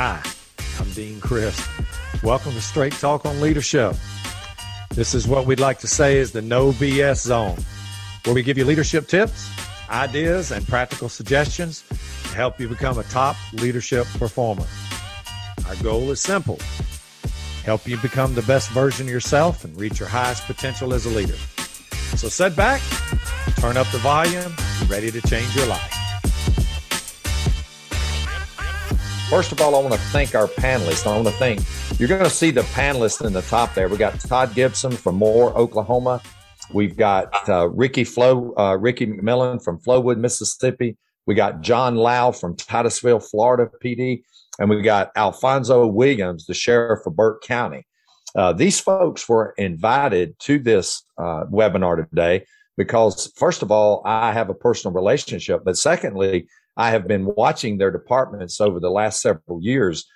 Hi, I'm Dean Crisp. Welcome to Straight Talk on Leadership. This is what we'd like to say is the no BS zone, where we give you leadership tips, ideas, and practical suggestions to help you become a top leadership performer. Our goal is simple help you become the best version of yourself and reach your highest potential as a leader. So sit back, turn up the volume, ready to change your life. First of all, I want to thank our panelists. I want to thank, you're going to see the panelists in the top there. We got Todd Gibson from Moore, Oklahoma. We've got uh, Ricky Flo, uh, Ricky McMillan from Flowood, Mississippi. We got John Lau from Titusville, Florida PD. And we got Alfonso Williams, the sheriff of Burke County. Uh, these folks were invited to this uh, webinar today because, first of all, I have a personal relationship, but secondly, I have been watching their departments over the last several years,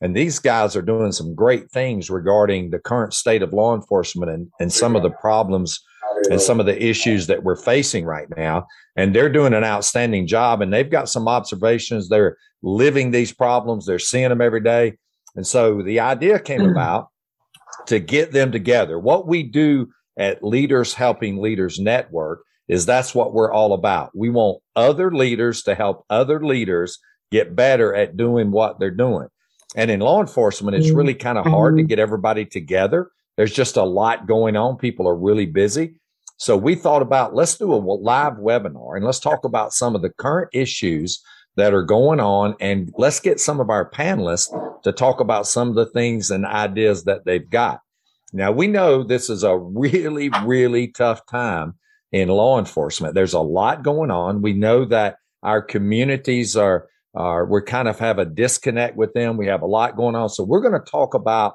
and these guys are doing some great things regarding the current state of law enforcement and, and some of the problems and some of the issues that we're facing right now. And they're doing an outstanding job, and they've got some observations. They're living these problems, they're seeing them every day. And so the idea came mm. about to get them together. What we do at Leaders Helping Leaders Network is that's what we're all about. We want other leaders to help other leaders get better at doing what they're doing. And in law enforcement, it's really kind of hard to mm-hmm. get everybody together. There's just a lot going on. People are really busy. So we thought about let's do a live webinar and let's talk about some of the current issues that are going on and let's get some of our panelists to talk about some of the things and ideas that they've got. Now we know this is a really, really tough time in law enforcement. There's a lot going on. We know that our communities are, are we kind of have a disconnect with them. We have a lot going on. So we're going to talk about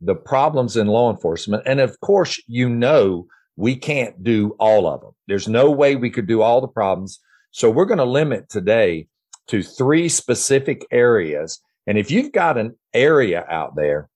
the problems in law enforcement. And of course, you know, we can't do all of them. There's no way we could do all the problems. So we're going to limit today to three specific areas. And if you've got an area out there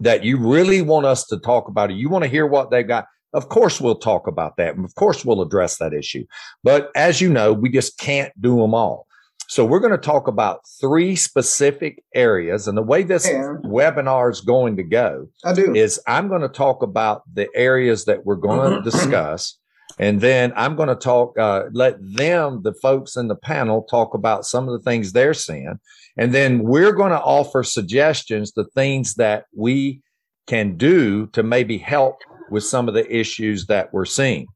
that you really want us to talk about, or you want to hear what they've got, of course, we'll talk about that. And of course, we'll address that issue. But as you know, we just can't do them all. So we're going to talk about three specific areas. And the way this webinar is going to go I do. is I'm going to talk about the areas that we're going to discuss. And then I'm going to talk, uh, let them, the folks in the panel, talk about some of the things they're seeing. And then we're going to offer suggestions, the things that we can do to maybe help with some of the issues that we're seeing.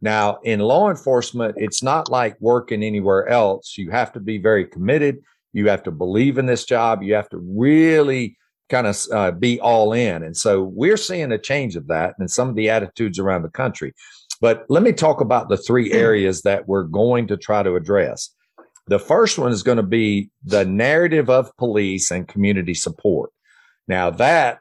Now, in law enforcement, it's not like working anywhere else. You have to be very committed. You have to believe in this job. You have to really kind of uh, be all in. And so we're seeing a change of that and some of the attitudes around the country. But let me talk about the three hmm. areas that we're going to try to address. The first one is going to be the narrative of police and community support. Now, that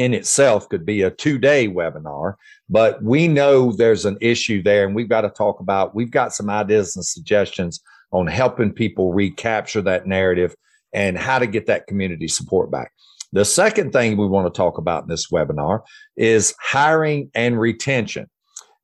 in itself could be a two day webinar, but we know there's an issue there and we've got to talk about, we've got some ideas and suggestions on helping people recapture that narrative and how to get that community support back. The second thing we want to talk about in this webinar is hiring and retention.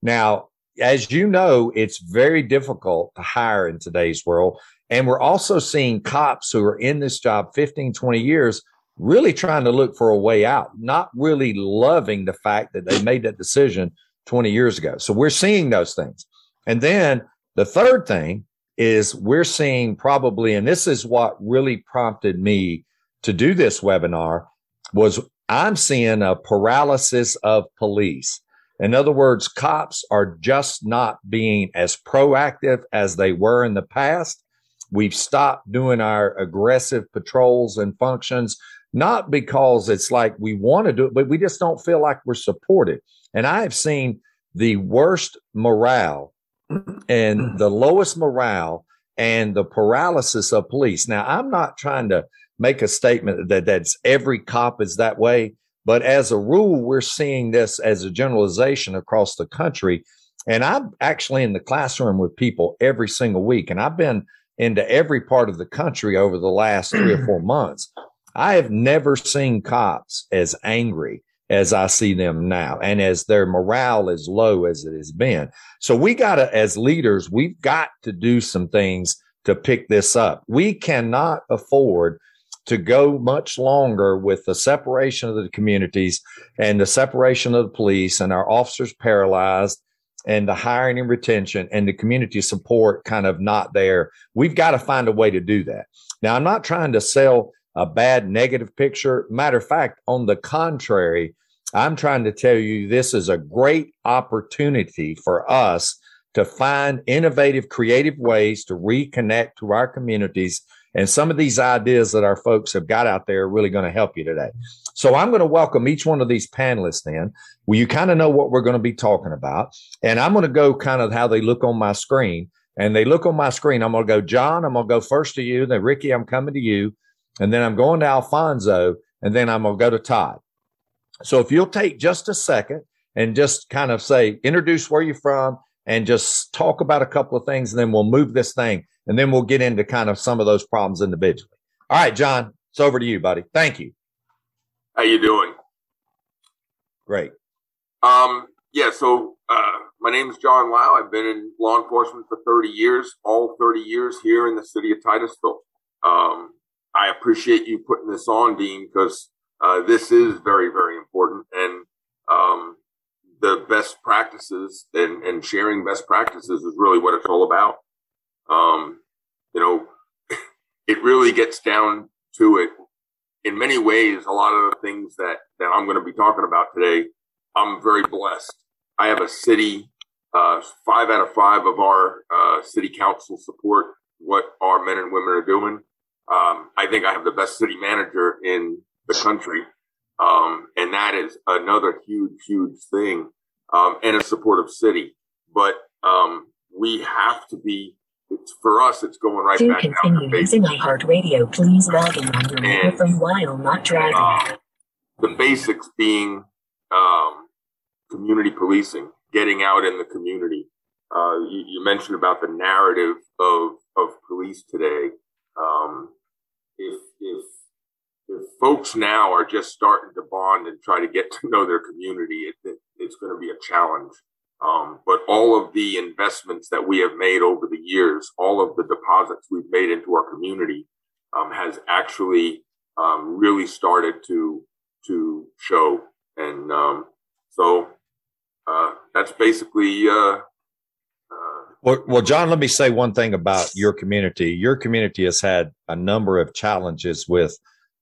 Now, as you know, it's very difficult to hire in today's world. And we're also seeing cops who are in this job 15, 20 years really trying to look for a way out, not really loving the fact that they made that decision 20 years ago. So we're seeing those things. And then the third thing is we're seeing probably, and this is what really prompted me to do this webinar was I'm seeing a paralysis of police. In other words, cops are just not being as proactive as they were in the past. We've stopped doing our aggressive patrols and functions not because it's like we want to do it, but we just don't feel like we're supported. And I have seen the worst morale and mm. the lowest morale and the paralysis of police. Now, I'm not trying to make a statement that that's every cop is that way, but as a rule, we're seeing this as a generalization across the country. And I'm actually in the classroom with people every single week, and I've been into every part of the country over the last three or four months. I have never seen cops as angry as I see them now and as their morale is low as it has been. So we got to, as leaders, we've got to do some things to pick this up. We cannot afford to go much longer with the separation of the communities and the separation of the police and our officers paralyzed and the hiring and retention and the community support kind of not there. We've got to find a way to do that. Now, I'm not trying to sell a bad negative picture. Matter of fact, on the contrary, I'm trying to tell you this is a great opportunity for us to find innovative, creative ways to reconnect to our communities. And some of these ideas that our folks have got out there are really going to help you today. So I'm going to welcome each one of these panelists in. Well, you kind of know what we're going to be talking about. And I'm going to go kind of how they look on my screen. And they look on my screen. I'm going to go, John, I'm going to go first to you. Then Ricky, I'm coming to you. And then I'm going to Alfonso. And then I'm going to go to Todd. So if you'll take just a second and just kind of say, introduce where you're from and just talk about a couple of things, and then we'll move this thing, and then we'll get into kind of some of those problems individually. All right, John, it's over to you, buddy. Thank you. How you doing? Great. Um, yeah, so uh, my name is John Lau. I've been in law enforcement for 30 years, all 30 years here in the city of Titusville. Um, I appreciate you putting this on, Dean, because uh, this is very, very important. And um, the best practices and, and sharing best practices is really what it's all about. Um, you know, it really gets down to it. In many ways, a lot of the things that, that I'm going to be talking about today, I'm very blessed. I have a city, uh, five out of five of our uh, city council support what our men and women are doing. Um, I think I have the best city manager in the country. Um, and that is another huge, huge thing, um, and a supportive city. But um, we have to be. It's for us. It's going right to back continue down using iHeartRadio, please log in on your microphone while not driving. uh, the basics being um, community policing, getting out in the community. Uh, you, you mentioned about the narrative of of police today. Um, if if if folks now are just starting to bond and try to get to know their community, it, it, it's going to be a challenge. Um, but all of the investments that we have made over the years, all of the deposits we've made into our community, um, has actually um, really started to to show. And um, so uh, that's basically. Uh, Well, well, John, let me say one thing about your community. Your community has had a number of challenges with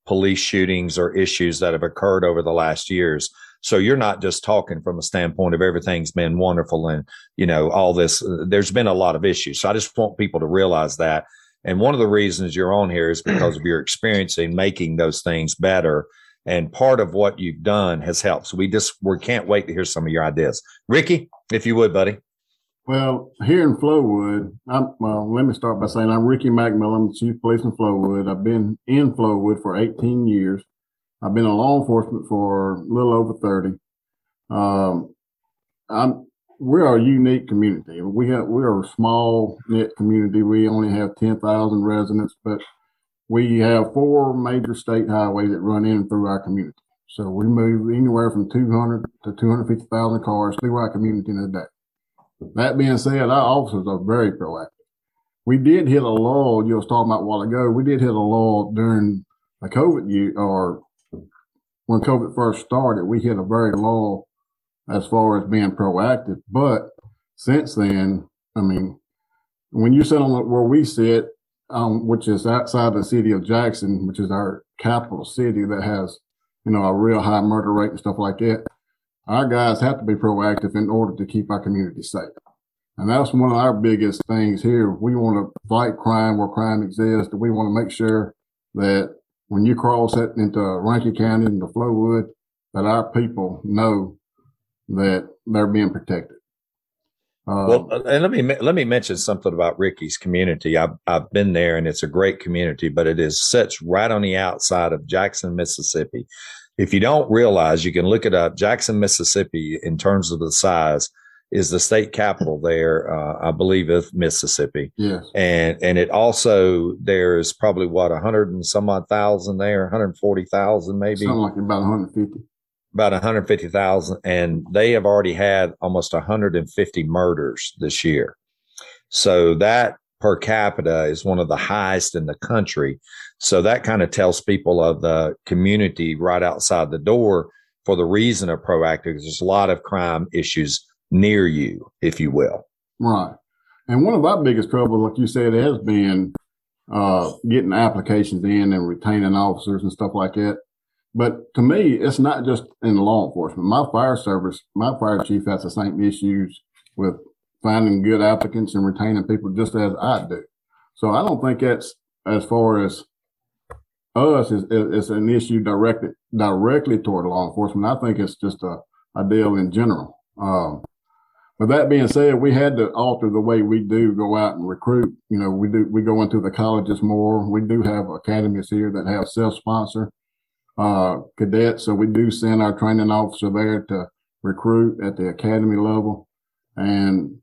police shootings or issues that have occurred over the last years. So you're not just talking from a standpoint of everything's been wonderful and, you know, all this. Uh, there's been a lot of issues. So I just want people to realize that. And one of the reasons you're on here is because of your experience in making those things better. And part of what you've done has helped. So we just, we can't wait to hear some of your ideas. Ricky, if you would, buddy. Well, here in Flowood, I'm, well, let me start by saying I'm Ricky McMillan, chief police in Flowood. I've been in Flowood for 18 years. I've been in law enforcement for a little over 30. Um, I'm, we're a unique community. We have, we're a small knit community. We only have 10,000 residents, but we have four major state highways that run in and through our community. So we move anywhere from 200 to 250,000 cars through our community in a day. That being said, our officers are very proactive. We did hit a lull, you was talking about a while ago, we did hit a lull during the COVID year or when COVID first started, we hit a very lull as far as being proactive. But since then, I mean, when you sit on where we sit, um, which is outside the city of Jackson, which is our capital city that has, you know, a real high murder rate and stuff like that, our guys have to be proactive in order to keep our community safe. And that's one of our biggest things here. We want to fight crime where crime exists. We want to make sure that when you cross that into Rankin County, and the Flowood, that our people know that they're being protected. Uh, Well, and let me let me mention something about Ricky's community. I've I've been there, and it's a great community, but it is sits right on the outside of Jackson, Mississippi. If you don't realize, you can look it up. Jackson, Mississippi, in terms of the size, is the state capital there. Uh, I believe of Mississippi, yes. and and it also there's probably what a hundred and some odd thousand there, one hundred forty thousand maybe Something like about 150. about 150,000 and they have already had almost 150 murders this year. So that per capita is one of the highest in the country. So that kind of tells people of the community right outside the door for the reason of proactive. There's a lot of crime issues near you, if you will. Right. And one of our biggest troubles, like you said, has been uh, getting applications in and retaining officers and stuff like that. But to me, it's not just in law enforcement. My fire service, my fire chief has the same issues with finding good applicants and retaining people just as I do. So I don't think that's as far as us is, an issue directed directly toward law enforcement. I think it's just a, a deal in general. Um, but that being said, we had to alter the way we do go out and recruit. You know, we do we go into the colleges more. We do have academies here that have self-sponsor uh, cadets, so we do send our training officer there to recruit at the academy level, and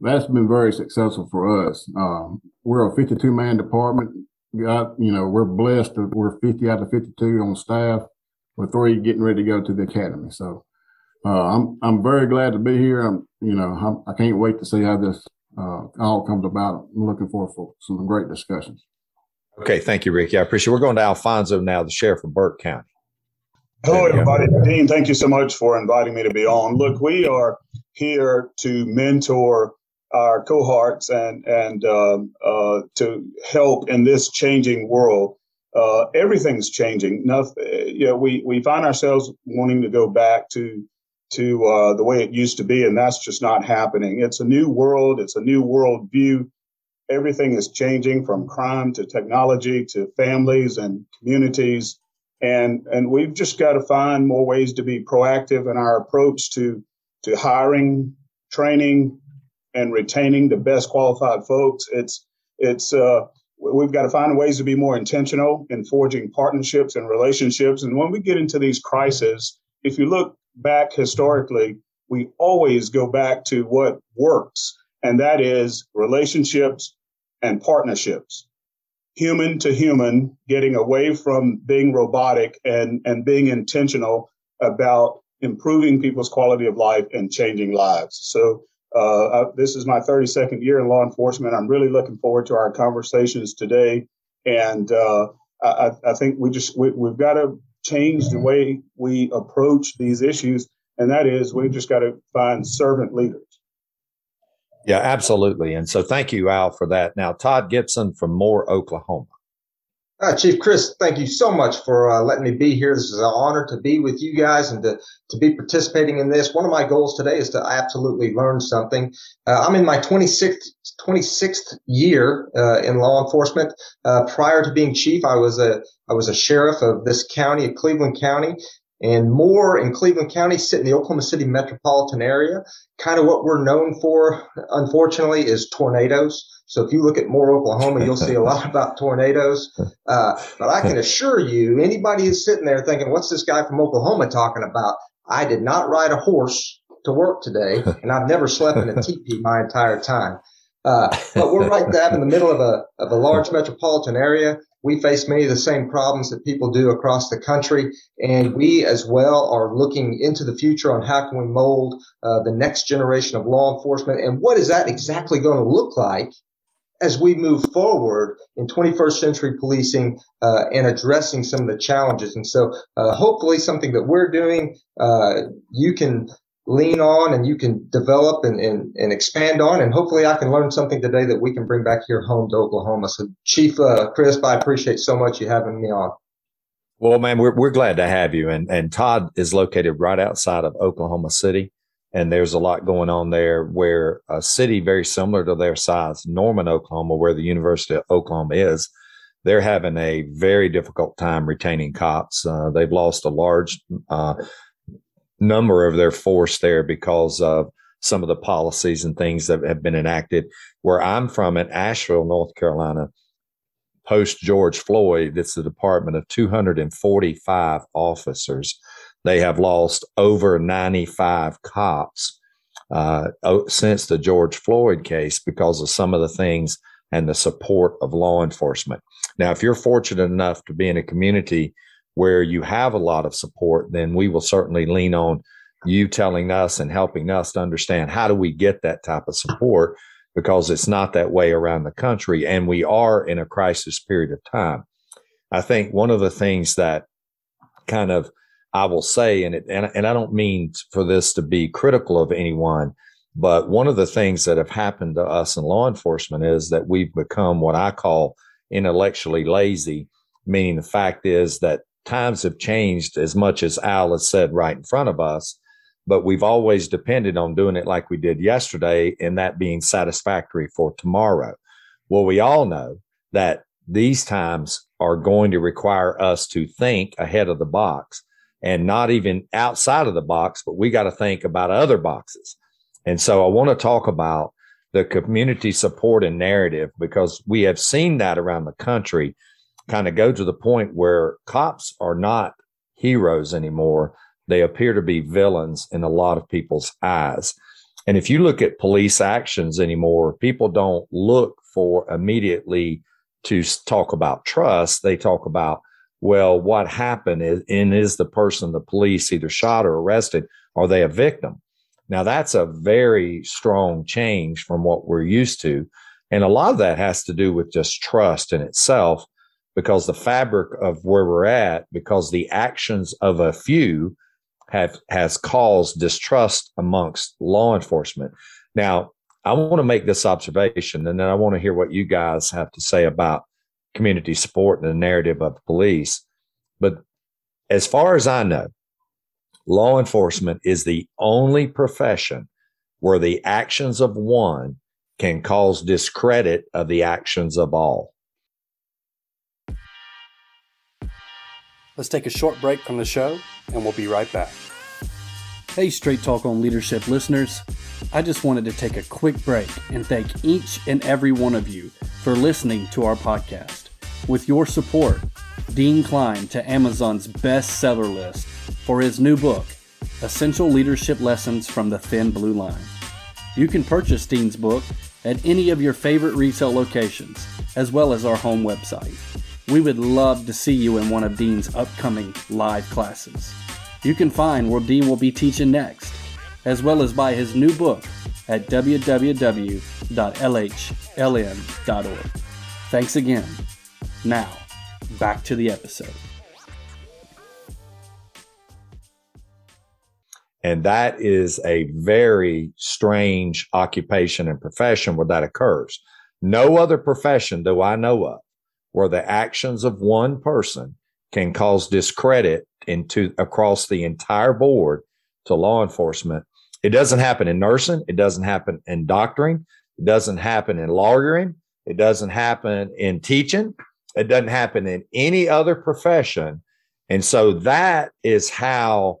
that's been very successful for us. Um, we're a 52 man department. Got you know we're blessed that we're 50 out of 52 on staff, with three getting ready to go to the academy. So uh, I'm I'm very glad to be here. I'm you know I'm, I can not wait to see how this uh, all comes about. I'm looking forward for some great discussions. Okay, thank you, Ricky. I appreciate. It. We're going to Alfonso now, the sheriff of Burke County. Hello, everybody. Dean, thank you so much for inviting me to be on. Look, we are here to mentor our cohorts and and um, uh, to help in this changing world. Uh, everything's changing. Now, you know, we we find ourselves wanting to go back to to uh, the way it used to be, and that's just not happening. It's a new world. It's a new world view. Everything is changing from crime to technology to families and communities, and and we've just got to find more ways to be proactive in our approach to to hiring, training, and retaining the best qualified folks. It's it's uh, we've got to find ways to be more intentional in forging partnerships and relationships. And when we get into these crises, if you look back historically, we always go back to what works, and that is relationships and partnerships. Human to human, getting away from being robotic and, and being intentional about improving people's quality of life and changing lives. So, uh, uh this is my 32nd year in law enforcement. I'm really looking forward to our conversations today. And uh, I, I, think we just we, we've got to change the way we approach these issues. And that is, we've just got to find servant leaders. Yeah, absolutely. And so thank you, Al, for that. Now, Todd Gibson from Moore, Oklahoma. Uh, Chief Crisp, thank you so much for uh, letting me be here. This is an honor to be with you guys and to, to be participating in this. One of my goals today is to absolutely learn something. Uh, I'm in my 26th, 26th year uh, in law enforcement. Uh, prior to being chief, I was a I was a sheriff of this county, of Cleveland County, and Moore in Cleveland County sit in the Oklahoma City metropolitan area. Kind of what we're known for, unfortunately, is tornadoes. So if you look at Moore Oklahoma, you'll see a lot about tornadoes. Uh, but I can assure you, anybody who's sitting there thinking, what's this guy from Oklahoma talking about? I did not ride a horse to work today, and I've never slept in a teepee my entire time. Uh, but we're right there in the middle of a, of a large metropolitan area. We face many of the same problems that people do across the country, and we as well are looking into the future on how can we mold uh, the next generation of law enforcement and what is that exactly going to look like as we move forward in 21st century policing uh, and addressing some of the challenges. And so, uh, hopefully, something that we're doing, uh, you can lean on and you can develop and, and, and expand on. And hopefully, I can learn something today that we can bring back here home to Oklahoma. So, Chief uh, Crisp, I appreciate so much you having me on. Well, man, we're, we're glad to have you. And, and Todd is located right outside of Oklahoma City and there's a lot going on there where a city very similar to their size, Norman, Oklahoma, where the University of Oklahoma is, they're having a very difficult time retaining cops. Uh, they've lost a large uh, number of their force there because of some of the policies and things that have been enacted. Where I'm from in Asheville, North Carolina, post George Floyd, it's the department of 245 officers they have lost over 95 cops uh, since the George Floyd case because of some of the things and the support of law enforcement. Now, if you're fortunate enough to be in a community where you have a lot of support, then we will certainly lean on you telling us and helping us to understand how do we get that type of support because it's not that way around the country. And we are in a crisis period of time. I think one of the things that kind of I will say, and it, and, and I don't mean for this to be critical of anyone, but one of the things that have happened to us in law enforcement is that we've become what I call intellectually lazy, meaning the fact is that times have changed as much as Al has said right in front of us but we've always depended on doing it like we did yesterday and that being satisfactory for tomorrow. Well, we all know that these times are going to require us to think ahead of the box and not even outside of the box, but we got to think about other boxes. And so I want to talk about the community support and narrative because we have seen that around the country kind of go to the point where cops are not heroes anymore they appear to be villains in a lot of people's eyes. And if you look at police actions anymore, people don't look for immediately to talk about trust. They talk about, well, what happened is, and is the person the police either shot or arrested? Are they a victim? Now that's a very strong change from what we're used to. And a lot of that has to do with just trust in itself because the fabric of where we're at, because the actions of a few have has caused distrust amongst law enforcement. Now, I want to make this observation, and then I want to hear what you guys have to say about community support and the narrative of the police. But as far as I know, law enforcement is the only profession where the actions of one can cause discredit of the actions of all. Let's take a short break from the show and we'll be right back. Hey, Straight Talk on Leadership listeners. I just wanted to take a quick break and thank each and every one of you for listening to our podcast. With your support, Dean climbed to Amazon's bestseller list for his new book, Essential Leadership Lessons from the Thin Blue Line. You can purchase Dean's book at any of your favorite retail locations, as well as our home website. We would love to see you in one of Dean's upcoming live classes. You can find where Dean will be teaching next, as well as buy his new book at www.lhln.org. Thanks again. Now, back to the episode. And that is a very strange occupation and profession where that occurs. No other profession do I know of where the actions of one person can cause discredit into across the entire board to law enforcement. It doesn't happen in nursing. It doesn't happen in doctoring. It doesn't happen in lawyering. It doesn't happen in teaching. It doesn't happen in any other profession. And so that is how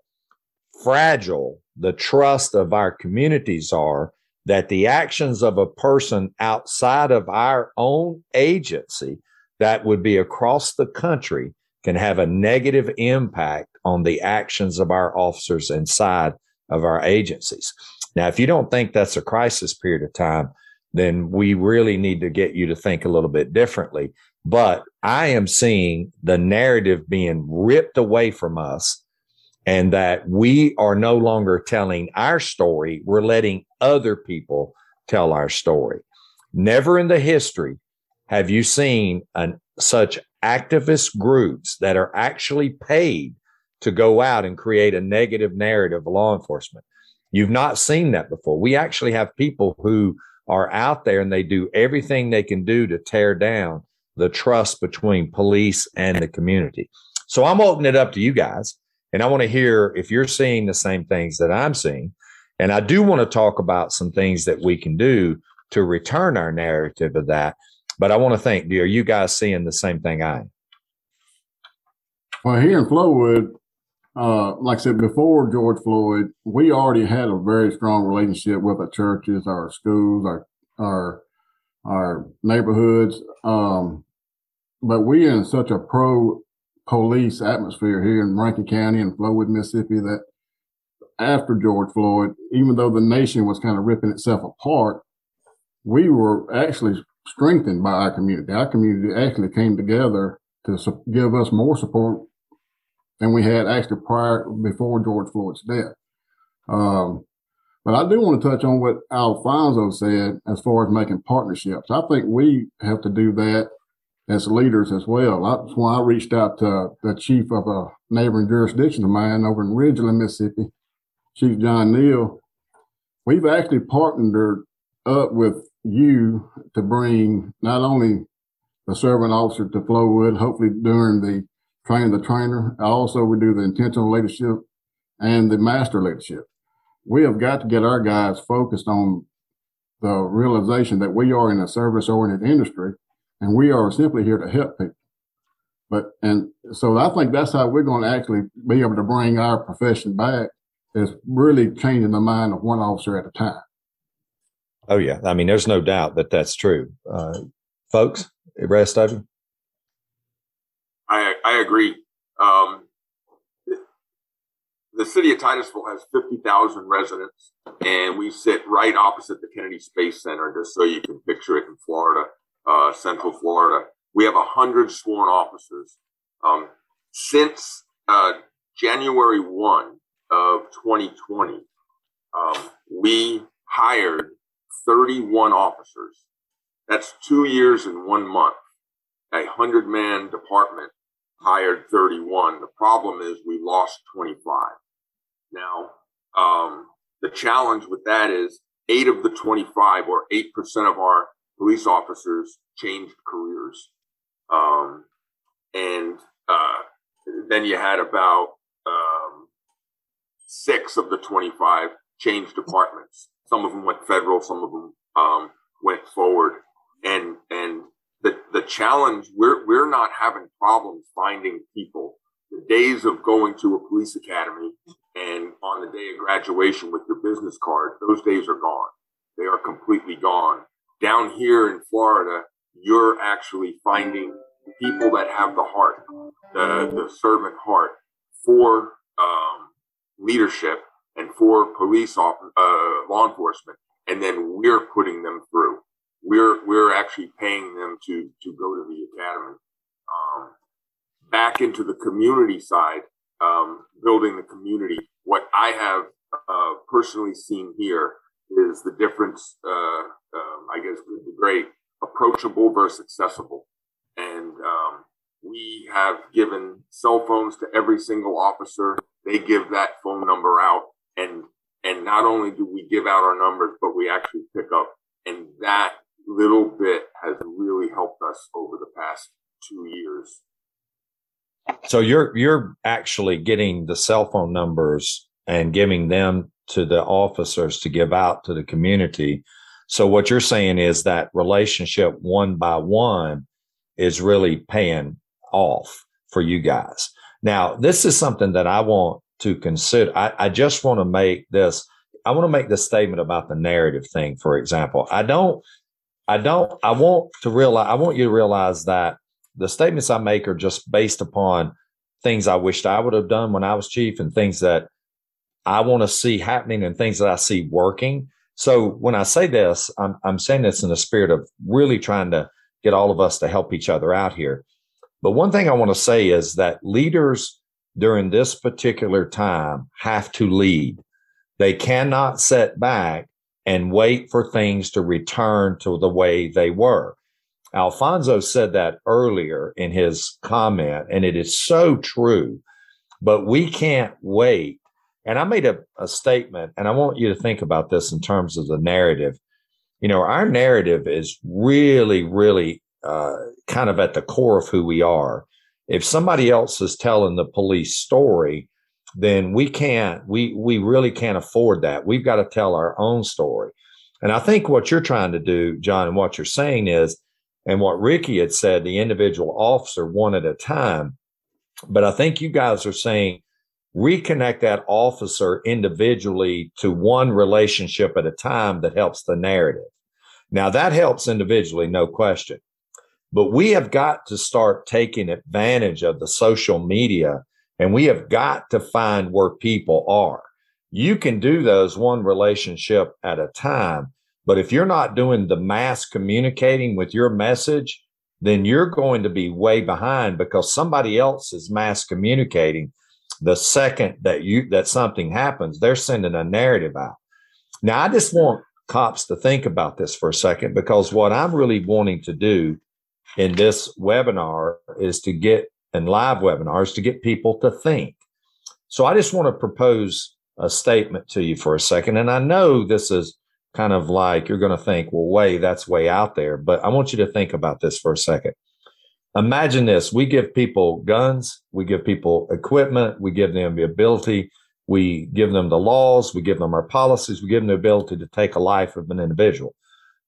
fragile the trust of our communities are that the actions of a person outside of our own agency that would be across the country can have a negative impact on the actions of our officers inside of our agencies. Now, if you don't think that's a crisis period of time, then we really need to get you to think a little bit differently. But I am seeing the narrative being ripped away from us and that we are no longer telling our story. We're letting other people tell our story. Never in the history have you seen an, such activist groups that are actually paid to go out and create a negative narrative of law enforcement? You've not seen that before. We actually have people who are out there and they do everything they can do to tear down the trust between police and the community. So I'm opening it up to you guys. And I want to hear if you're seeing the same things that I'm seeing. And I do want to talk about some things that we can do to return our narrative of that. But I want to think, are you guys seeing the same thing I am? Well, here in Flowood, uh, like I said before George Floyd, we already had a very strong relationship with our churches, our schools, our our our neighborhoods. Um, but we're in such a pro police atmosphere here in Rankin County and Flowood, Mississippi that after George Floyd, even though the nation was kind of ripping itself apart, we were actually strengthened by our community. Our community actually came together to give us more support than we had actually prior before George Floyd's death. Um, But I do want to touch on what Alfonso said as far as making partnerships. I think we have to do that as leaders as well. That's why I reached out to the chief of a neighboring jurisdiction of mine over in Ridgeland, Mississippi, Chief John Neal. We've actually partnered up with you to bring not only the servant officer to Flowood, hopefully during the train the trainer. Also, we do the intentional leadership and the master leadership. We have got to get our guys focused on the realization that we are in a service oriented industry and we are simply here to help people. But, and so I think that's how we're going to actually be able to bring our profession back is really changing the mind of one officer at a time. Oh yeah, I mean, there's no doubt that that's true, uh, folks. Rest of you, I I agree. Um, the city of Titusville has 50,000 residents, and we sit right opposite the Kennedy Space Center, just so you can picture it in Florida, uh, Central Florida. We have 100 sworn officers. Um, since uh, January 1 of 2020, um, we hired 31 officers. That's two years and one month. A 100 man department hired 31. The problem is we lost 25. Now, um, the challenge with that is eight of the 25 or 8% of our police officers changed careers. Um, and, uh, then you had about, um, six of the 25 changed departments. Some of them went federal, some of them, um, went forward. And, and the, the challenge, we're, we're not having problems finding people. The days of going to a police academy and on the day of graduation with your business card, those days are gone. They are completely gone. Down here in Florida, you're actually finding people that have the heart, the, the servant heart for um, leadership and for police uh, law enforcement, and then we're putting them through actually paying them to to go to the academy. Um, back into the community side, um, building the community. What I have uh, personally seen here is the difference. Uh, um, I guess would be great, approachable versus accessible, and um, we have given cell phones to every single officer. They give that phone number out, and and not only do we give out our numbers, but we actually pick up, and that little bit has really helped us over the past two years. So you're you're actually getting the cell phone numbers and giving them to the officers to give out to the community. So what you're saying is that relationship one by one is really paying off for you guys. Now, this is something that I want to consider. I, I just want to make this, I want to make this statement about the narrative thing, for example. I don't I don't, I want to realize, I want you to realize that the statements I make are just based upon things I wished I would have done when I was chief and things that I want to see happening and things that I see working. So when I say this, I'm, I'm saying this in the spirit of really trying to get all of us to help each other out here. But one thing I want to say is that leaders during this particular time have to lead. They cannot set back and wait for things to return to the way they were. Alfonso said that earlier in his comment, and it is so true, but we can't wait. And I made a, a statement, and I want you to think about this in terms of the narrative. You know, our narrative is really, really uh, kind of at the core of who we are. If somebody else is telling the police story, then we can't, we, we really can't afford that. We've got to tell our own story. And I think what you're trying to do, John, and what you're saying is, and what Ricky had said, the individual officer one at a time. But I think you guys are saying reconnect that officer individually to one relationship at a time that helps the narrative. Now that helps individually, no question. But we have got to start taking advantage of the social media and we have got to find where people are. You can do those one relationship at a time. But if you're not doing the mass communicating with your message, then you're going to be way behind because somebody else is mass communicating. The second that you, that something happens, they're sending a narrative out. Now, I just want cops to think about this for a second because what I'm really wanting to do in this webinar is to get and live webinars to get people to think. So I just want to propose a statement to you for a second. And I know this is kind of like you're going to think, well, way, that's way out there. But I want you to think about this for a second. Imagine this we give people guns, we give people equipment, we give them the ability, we give them the laws, we give them our policies, we give them the ability to take a life of an individual.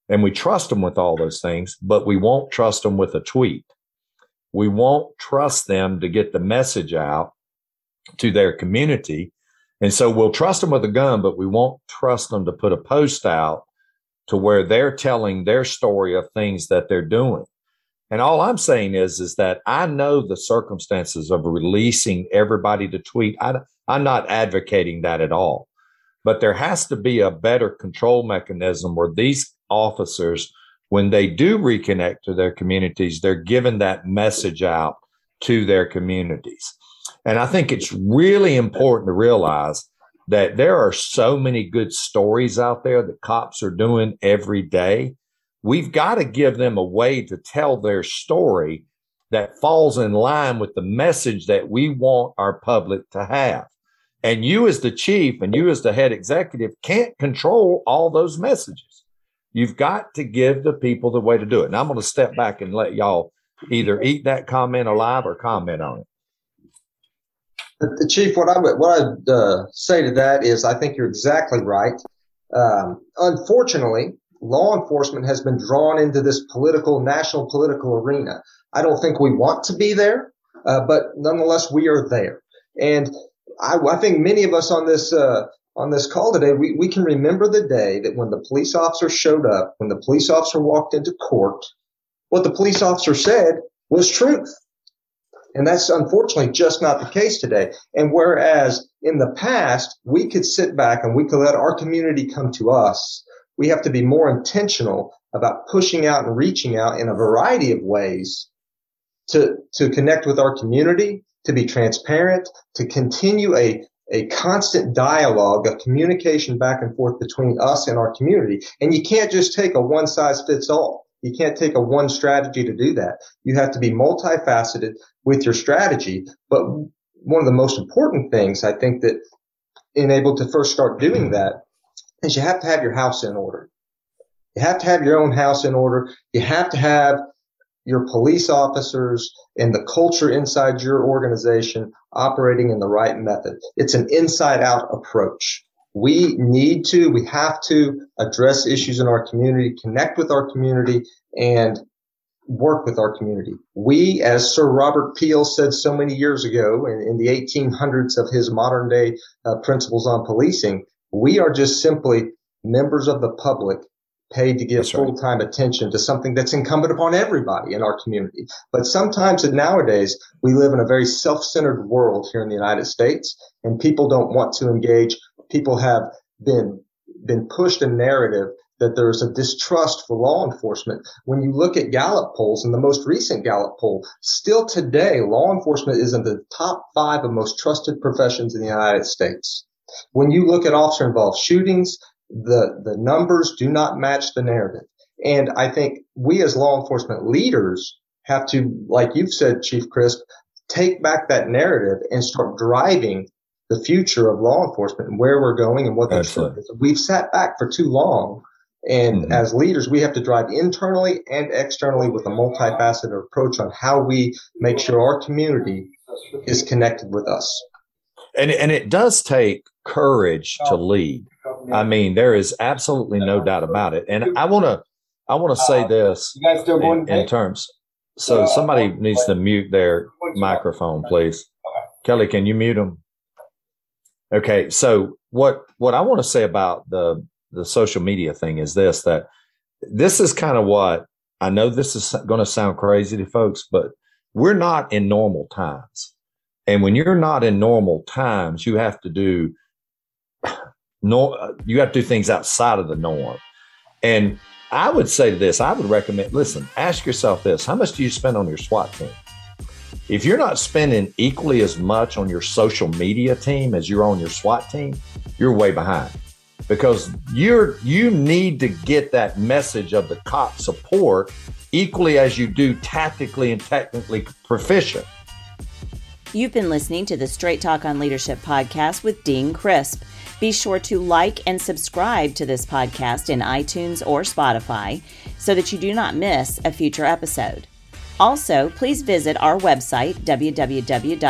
And we trust them with all those things, but we won't trust them with a tweet. We won't trust them to get the message out to their community. And so we'll trust them with a gun, but we won't trust them to put a post out to where they're telling their story of things that they're doing. And all I'm saying is, is that I know the circumstances of releasing everybody to tweet. I, I'm not advocating that at all, but there has to be a better control mechanism where these officers, when they do reconnect to their communities, they're giving that message out to their communities. And I think it's really important to realize that there are so many good stories out there that cops are doing every day. We've got to give them a way to tell their story that falls in line with the message that we want our public to have. And you, as the chief and you, as the head executive, can't control all those messages. You've got to give the people the way to do it. And I'm going to step back and let y'all either eat that comment alive or comment on it. The chief, what I would what I'd uh, say to that is, I think you're exactly right. Um, unfortunately, law enforcement has been drawn into this political, national political arena. I don't think we want to be there, uh, but nonetheless, we are there. And I, I think many of us on this uh, on this call today, we, we can remember the day that when the police officer showed up, when the police officer walked into court, what the police officer said was truth. And that's unfortunately just not the case today. And whereas in the past, we could sit back and we could let our community come to us, we have to be more intentional about pushing out and reaching out in a variety of ways to, to connect with our community, to be transparent, to continue a, a constant dialogue of communication back and forth between us and our community. And you can't just take a one size fits all. You can't take a one strategy to do that. You have to be multifaceted with your strategy. But one of the most important things I think that enabled to first start doing that is you have to have your house in order. You have to have your own house in order. You have to have your police officers and the culture inside your organization operating in the right method. It's an inside out approach. We need to, we have to address issues in our community, connect with our community, and work with our community. We, as Sir Robert Peel said so many years ago in, in the 1800s of his modern day uh, principles on policing, we are just simply members of the public paid to give full time attention to something that's incumbent upon everybody in our community. But sometimes and nowadays we live in a very self centered world here in the United States and people don't want to engage. People have been, been pushed a narrative that there's a distrust for law enforcement. When you look at Gallup polls and the most recent Gallup poll, still today, law enforcement is in the top five of most trusted professions in the United States. When you look at officer involved shootings, the, the numbers do not match the narrative. And I think we as law enforcement leaders have to, like you've said, Chief Crisp, take back that narrative and start driving the future of law enforcement and where we're going and what the truth is. We've sat back for too long. And mm-hmm. as leaders, we have to drive internally and externally with a multifaceted approach on how we make sure our community is connected with us. And, and it does take courage to lead. I mean, there is absolutely no doubt about it. And I want to, I want to say uh, this in, in terms. So somebody needs to mute their microphone, please. Kelly, can you mute them? Okay. So what, what I want to say about the, the social media thing is this, that this is kind of what I know this is going to sound crazy to folks, but we're not in normal times. And when you're not in normal times, you have to do no, you have to do things outside of the norm. And I would say this I would recommend listen, ask yourself this how much do you spend on your SWAT team? If you're not spending equally as much on your social media team as you're on your SWAT team, you're way behind. because you're you need to get that message of the cop support equally as you do tactically and technically proficient. You've been listening to the Straight Talk on Leadership podcast with Dean Crisp. Be sure to like and subscribe to this podcast in iTunes or Spotify so that you do not miss a future episode. Also, please visit our website, www.lhln.org,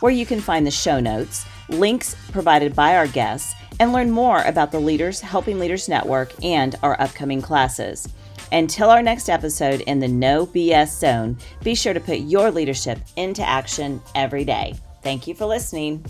where you can find the show notes, links provided by our guests, and learn more about the Leaders Helping Leaders Network and our upcoming classes. Until our next episode in the No BS Zone, be sure to put your leadership into action every day. Thank you for listening.